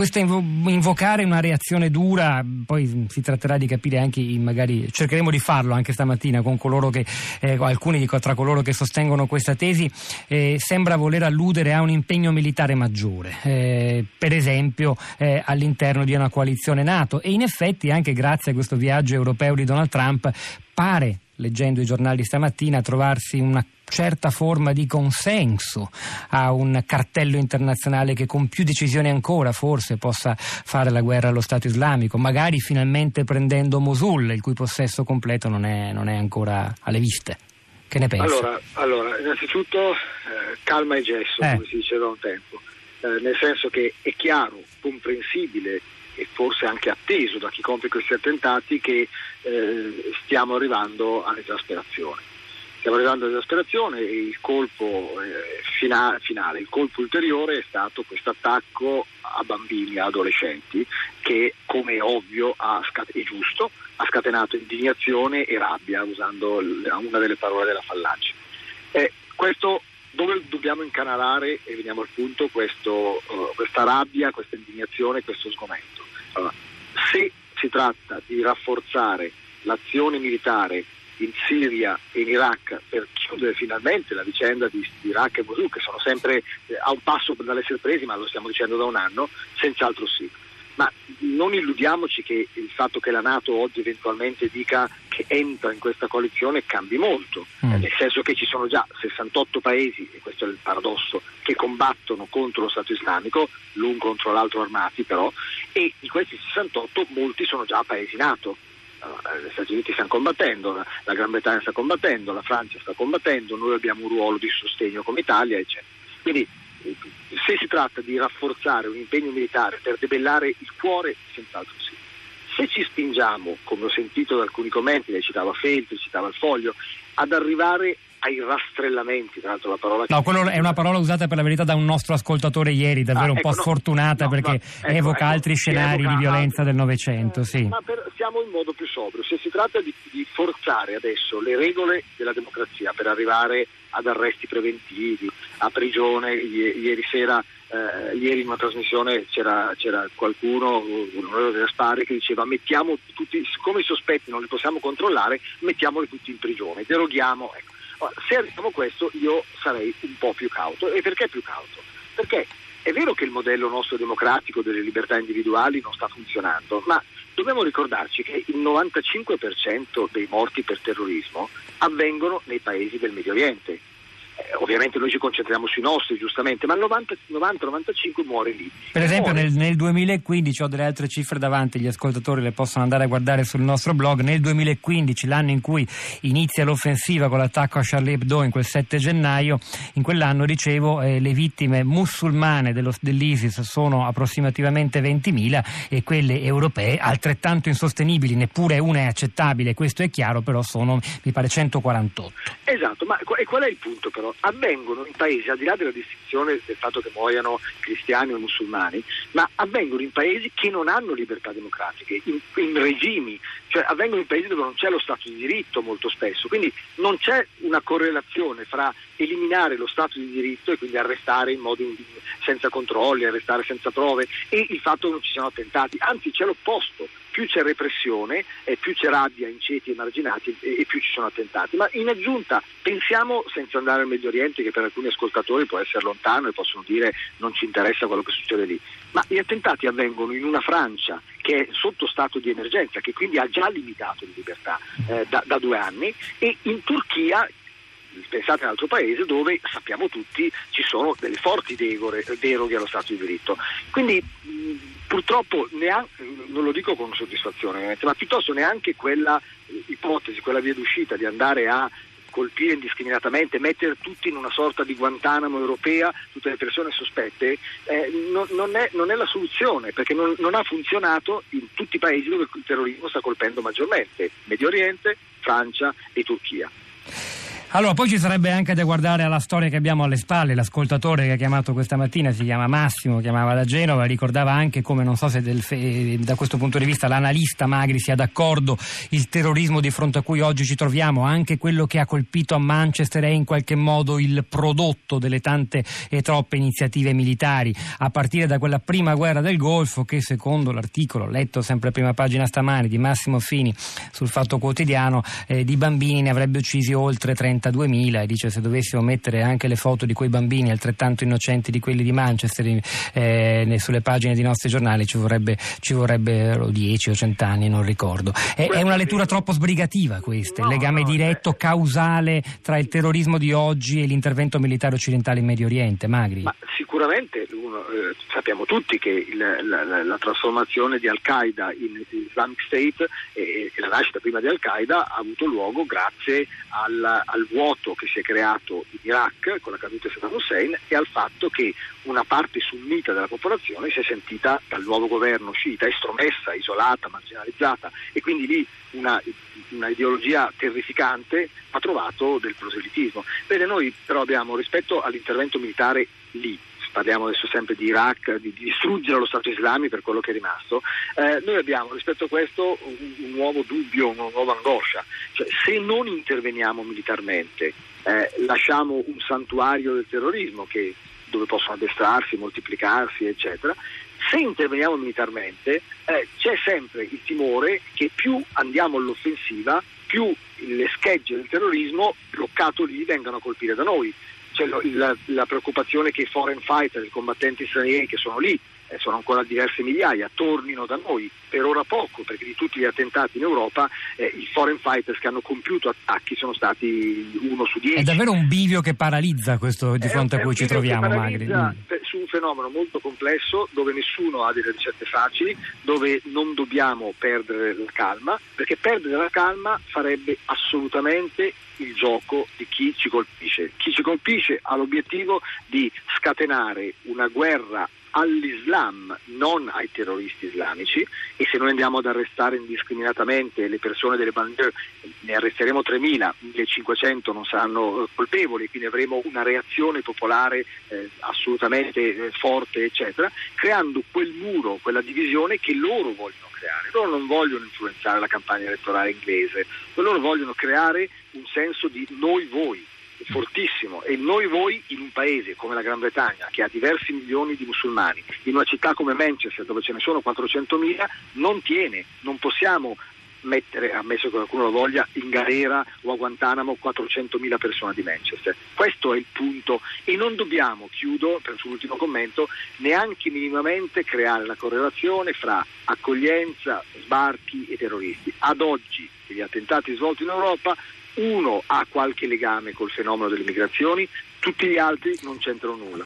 Questo invocare una reazione dura, poi si tratterà di capire anche, magari cercheremo di farlo anche stamattina con coloro che, eh, alcuni tra coloro che sostengono questa tesi, eh, sembra voler alludere a un impegno militare maggiore, eh, per esempio eh, all'interno di una coalizione NATO. E in effetti anche grazie a questo viaggio europeo di Donald Trump pare leggendo i giornali stamattina, trovarsi una certa forma di consenso a un cartello internazionale che con più decisione ancora forse possa fare la guerra allo Stato islamico, magari finalmente prendendo Mosul, il cui possesso completo non è, non è ancora alle viste. Che ne pensi? Allora, allora innanzitutto eh, calma e gesso, eh. come si dice da un tempo, eh, nel senso che è chiaro, comprensibile e forse anche atteso da chi compie questi attentati che eh, stiamo arrivando all'esasperazione. Stiamo arrivando all'esasperazione e il colpo eh, fina- finale, il colpo ulteriore è stato questo attacco a bambini, a adolescenti che come è ovvio scat- è giusto, ha scatenato indignazione e rabbia usando una delle parole della fallace. Eh, questo dove dobbiamo incanalare, e veniamo al punto, questo, uh, questa rabbia, questa indignazione, questo sgomento? Allora, se si tratta di rafforzare l'azione militare in Siria e in Iraq per chiudere finalmente la vicenda di, Iraq e Mosul, che sono sempre eh, a un passo dall'essere presi, ma lo stiamo dicendo da un anno, senz'altro sì. Ma non illudiamoci che il fatto che la Nato oggi eventualmente dica che entra in questa coalizione cambi molto, mm. nel senso che ci sono già 68 paesi, e questo è il paradosso, che combattono contro lo Stato islamico, l'un contro l'altro armati però, e di questi 68 molti sono già paesi NATO. Gli Stati Uniti stanno combattendo, la Gran Bretagna sta combattendo, la Francia sta combattendo, noi abbiamo un ruolo di sostegno come Italia, eccetera. Quindi se si tratta di rafforzare un impegno militare per debellare il cuore, senz'altro sì. Se ci spingiamo, come ho sentito da alcuni commenti, lei citava Feltri, citava il Foglio, ad arrivare ai rastrellamenti, tra l'altro la parola... No, quello è una parola usata per la verità da un nostro ascoltatore ieri, davvero ah, ecco, un po' no, sfortunata no, perché no, ecco, evoca ecco, altri scenari evoca di violenza del Novecento. Eh, sì. Ma per, siamo in modo più sobrio, se si tratta di, di, forzare adesso le regole della democrazia per arrivare ad arresti preventivi, a prigione, i, ieri sera... Eh, ieri in una trasmissione c'era, c'era qualcuno, un onorevole Gaspari, che diceva mettiamo tutti, siccome i sospetti non li possiamo controllare, mettiamoli tutti in prigione, deroghiamo. Ecco se arriviamo a questo io sarei un po' più cauto. E perché più cauto? Perché è vero che il modello nostro democratico delle libertà individuali non sta funzionando, ma dobbiamo ricordarci che il 95% dei morti per terrorismo avvengono nei paesi del Medio Oriente eh, ovviamente noi ci concentriamo sui nostri giustamente, ma il 90-95 muore lì. Per esempio nel, nel, 2015 ho delle altre cifre davanti, gli ascoltatori le possono andare a guardare sul nostro blog, nel 2015, l'anno in cui inizia l'offensiva con l'attacco a Charlie Hebdo in quel 7 gennaio, in quell'anno dicevo eh, le vittime musulmane dello, dell'ISIS sono approssimativamente 20.000 e quelle europee altrettanto insostenibili, neppure una è accettabile, questo è chiaro, però sono mi pare 148. Esatto, ma e qual è il punto però? Avvengono in paesi, al di là della distinzione del fatto che muoiano cristiani o musulmani, ma avvengono in paesi che non hanno libertà democratiche, in, in regimi, cioè avvengono in paesi dove non c'è lo Stato di diritto molto spesso, quindi non c'è una correlazione fra eliminare lo Stato di diritto e quindi arrestare in modo senza controlli, arrestare senza prove. E il fatto che non ci siano attentati, anzi c'è l'opposto. Più c'è repressione, eh, più c'è rabbia in ceti emarginati e, e, più ci sono attentati. Ma in aggiunta pensiamo, senza andare al Medio Oriente, che per alcuni ascoltatori può essere lontano e possono dire non ci interessa quello che succede lì, ma gli attentati avvengono in una Francia che è sotto stato di emergenza, che quindi ha già limitato le libertà eh, da, da due anni, e in Turchia pensate a un altro paese dove sappiamo tutti ci sono delle forti deroghe allo Stato di diritto. Quindi purtroppo neanche, non lo dico con soddisfazione, ma piuttosto neanche quella ipotesi, quella via d'uscita di andare a colpire indiscriminatamente, mettere tutti in una sorta di Guantanamo europea, tutte le persone sospette, eh, non, non, è, non, è, la soluzione perché non, non, ha funzionato in tutti i paesi dove il terrorismo sta colpendo maggiormente, Medio Oriente, Francia e Turchia. Allora, poi ci sarebbe anche da guardare alla storia che abbiamo alle spalle. L'ascoltatore che ha chiamato questa mattina si chiama Massimo, chiamava da Genova, ricordava anche come, non so se del, da questo punto di vista l'analista Magri sia d'accordo, il terrorismo di fronte a cui oggi ci troviamo, anche quello che ha colpito a Manchester è in qualche modo il prodotto delle tante e troppe iniziative militari, a partire da quella prima guerra del Golfo che secondo l'articolo letto sempre a prima pagina stamani di Massimo Fini sul Fatto Quotidiano, eh, di bambini ne avrebbe uccisi oltre 30 32.000 e dice se dovessimo mettere anche le foto di quei bambini altrettanto innocenti di quelli di Manchester eh, sulle pagine dei nostri giornali ci, vorrebbe, ci vorrebbero 10 o 100 anni, non ricordo. È, è una lettura troppo sbrigativa questa, il legame diretto, causale tra il terrorismo di oggi e l'intervento militare occidentale in Medio Oriente, Magri? Ma sicuramente uno, eh, sappiamo tutti che il, la, la, la, trasformazione di Al-Qaeda in Islamic State e, e, la nascita prima di Al-Qaeda ha avuto luogo grazie al, al vuoto che si è creato in Iraq con la caduta di Saddam Hussein e al fatto che una parte sunnita della popolazione si è sentita dal nuovo governo sciita estromessa, isolata, marginalizzata e quindi lì una, una, ideologia terrificante ha trovato del proselitismo. Vede, noi però abbiamo rispetto all'intervento militare lì, parliamo adesso sempre di Iraq, di, di distruggere lo Stato islamico per quello che è rimasto, eh, noi abbiamo rispetto a questo un, un nuovo dubbio, una nuova angoscia. Cioè, se non interveniamo militarmente, eh, lasciamo un santuario del terrorismo che, dove possono addestrarsi, moltiplicarsi, eccetera. Se interveniamo militarmente eh, c'è sempre il timore che più andiamo all'offensiva, più le schegge del terrorismo bloccato lì vengano a colpire da noi c'è la, la, preoccupazione che i foreign fighter, i combattenti stranieri che sono lì, eh, sono ancora diverse migliaia, tornino da noi, per ora poco, perché di tutti gli attentati in Europa eh, i foreign fighters che hanno compiuto attacchi sono stati uno su dieci. È davvero un bivio che paralizza questo di fronte a cui ci troviamo, Magri. Fenomeno molto complesso dove nessuno ha delle ricette facili, dove non dobbiamo perdere la calma, perché perdere la calma farebbe assolutamente il gioco di chi ci colpisce. Chi ci colpisce ha l'obiettivo di scatenare una guerra all'Islam, non ai terroristi islamici e se noi andiamo ad arrestare indiscriminatamente le persone delle bandiere, ne arresteremo 3.000, 1.500 non saranno colpevoli, quindi avremo una reazione popolare eh, assolutamente eh, forte, eccetera, creando quel muro, quella divisione che loro vogliono creare. Loro non vogliono influenzare la campagna elettorale inglese, loro vogliono creare un senso di noi voi fortissimo e noi voi in un paese come la Gran Bretagna che ha diversi milioni di musulmani, in una città come Manchester dove ce ne sono 400.000, non tiene, non possiamo mettere, ammesso che qualcuno lo voglia, in galera o a Guantanamo 400.000 persone di Manchester. Questo è il punto e non dobbiamo, chiudo per l'ultimo commento, neanche minimamente creare la correlazione fra accoglienza, sbarchi e terroristi. Ad oggi, gli attentati svolti in Europa uno ha qualche legame col fenomeno delle migrazioni, tutti gli altri non c'entrano nulla.